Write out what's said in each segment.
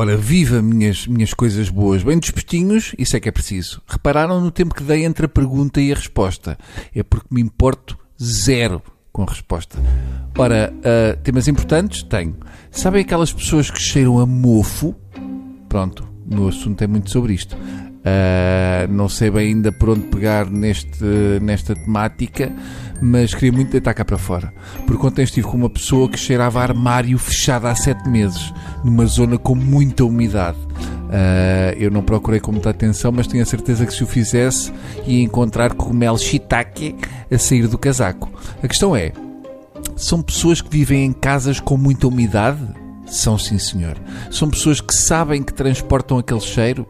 Ora, viva minhas, minhas coisas boas, bem dos pestinhos, isso é que é preciso. Repararam no tempo que dei entre a pergunta e a resposta. É porque me importo zero com a resposta. Ora, uh, temas importantes? Tenho. Sabem aquelas pessoas que cheiram a mofo? Pronto, no assunto é muito sobre isto. Uh, não sei bem ainda por onde pegar neste, nesta temática, mas queria muito deitar cá para fora. Porque ontem estive com uma pessoa que cheirava armário fechado há sete meses, numa zona com muita umidade. Uh, eu não procurei com muita atenção, mas tenho a certeza que se o fizesse ia encontrar cogumelo shiitake a sair do casaco. A questão é: são pessoas que vivem em casas com muita umidade? São sim, senhor. São pessoas que sabem que transportam aquele cheiro?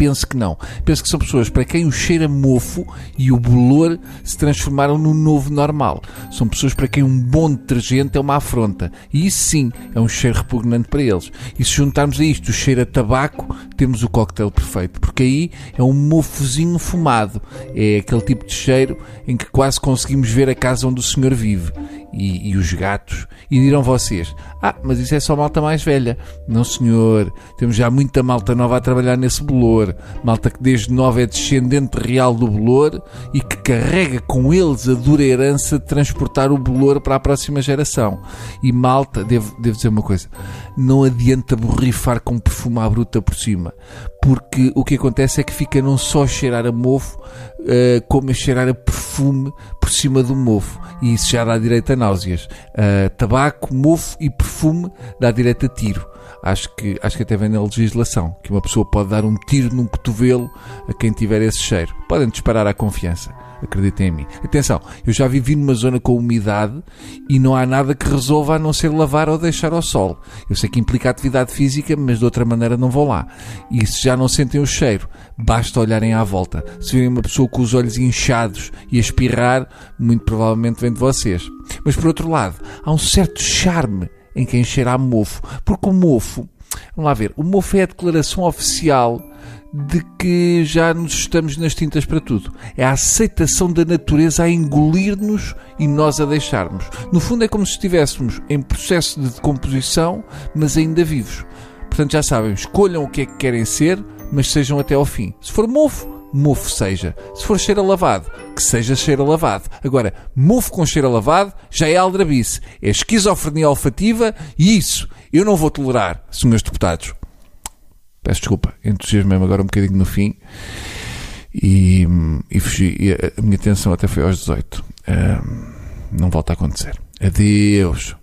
Penso que não. Penso que são pessoas para quem o cheiro a mofo e o bolor se transformaram no novo normal. São pessoas para quem um bom detergente é uma afronta. E isso sim é um cheiro repugnante para eles. E se juntarmos a isto o cheiro a tabaco, temos o coquetel perfeito. Porque aí é um mofozinho fumado. É aquele tipo de cheiro em que quase conseguimos ver a casa onde o senhor vive e, e, os gatos. E dirão vocês: Ah, mas isso é só malta mais velha. Não, senhor. Temos já muita malta nova a trabalhar nesse bolor. Malta que desde nova é descendente real do bolor e que carrega com eles a dura herança de transportar o bolor para a próxima geração. E malta, devo, devo dizer uma coisa: não adianta borrifar com perfume à bruta por cima. Porque o que acontece é que fica não só a cheirar a mofo, uh, como a cheirar a perfume por cima do mofo. E isso já dá direito a náuseas. Uh, tabaco, mofo e perfume dá direito a tiro. Acho que, acho que até vem na legislação que uma pessoa pode dar um tiro num cotovelo a quem tiver esse cheiro. Podem disparar à confiança. Acreditem em mim. Atenção, eu já vivi numa zona com umidade e não há nada que resolva a não ser lavar ou deixar ao sol. Eu sei que implica atividade física, mas de outra maneira não vou lá. E se já não sentem o cheiro, basta olharem à volta. Se virem uma pessoa com os olhos inchados e a espirrar, muito provavelmente vem de vocês. Mas por outro lado, há um certo charme em quem cheira a mofo, porque o mofo, vamos lá ver, o mofo é a declaração oficial de que já nos estamos nas tintas para tudo. É a aceitação da natureza a engolir-nos e nós a deixarmos. No fundo, é como se estivéssemos em processo de decomposição, mas ainda vivos. Portanto, já sabem, escolham o que é que querem ser, mas sejam até ao fim. Se for mofo, mofo seja. Se for cheiro a lavado, que seja cheiro a lavado. Agora, mofo com cheiro a lavado já é aldrabice. É esquizofrenia olfativa e isso eu não vou tolerar, senhores deputados. Peço desculpa, entusiasmei-me agora um bocadinho no fim e, e fugi. E a, minha atenção até foi aos 18. Um, não volta a acontecer. Adeus.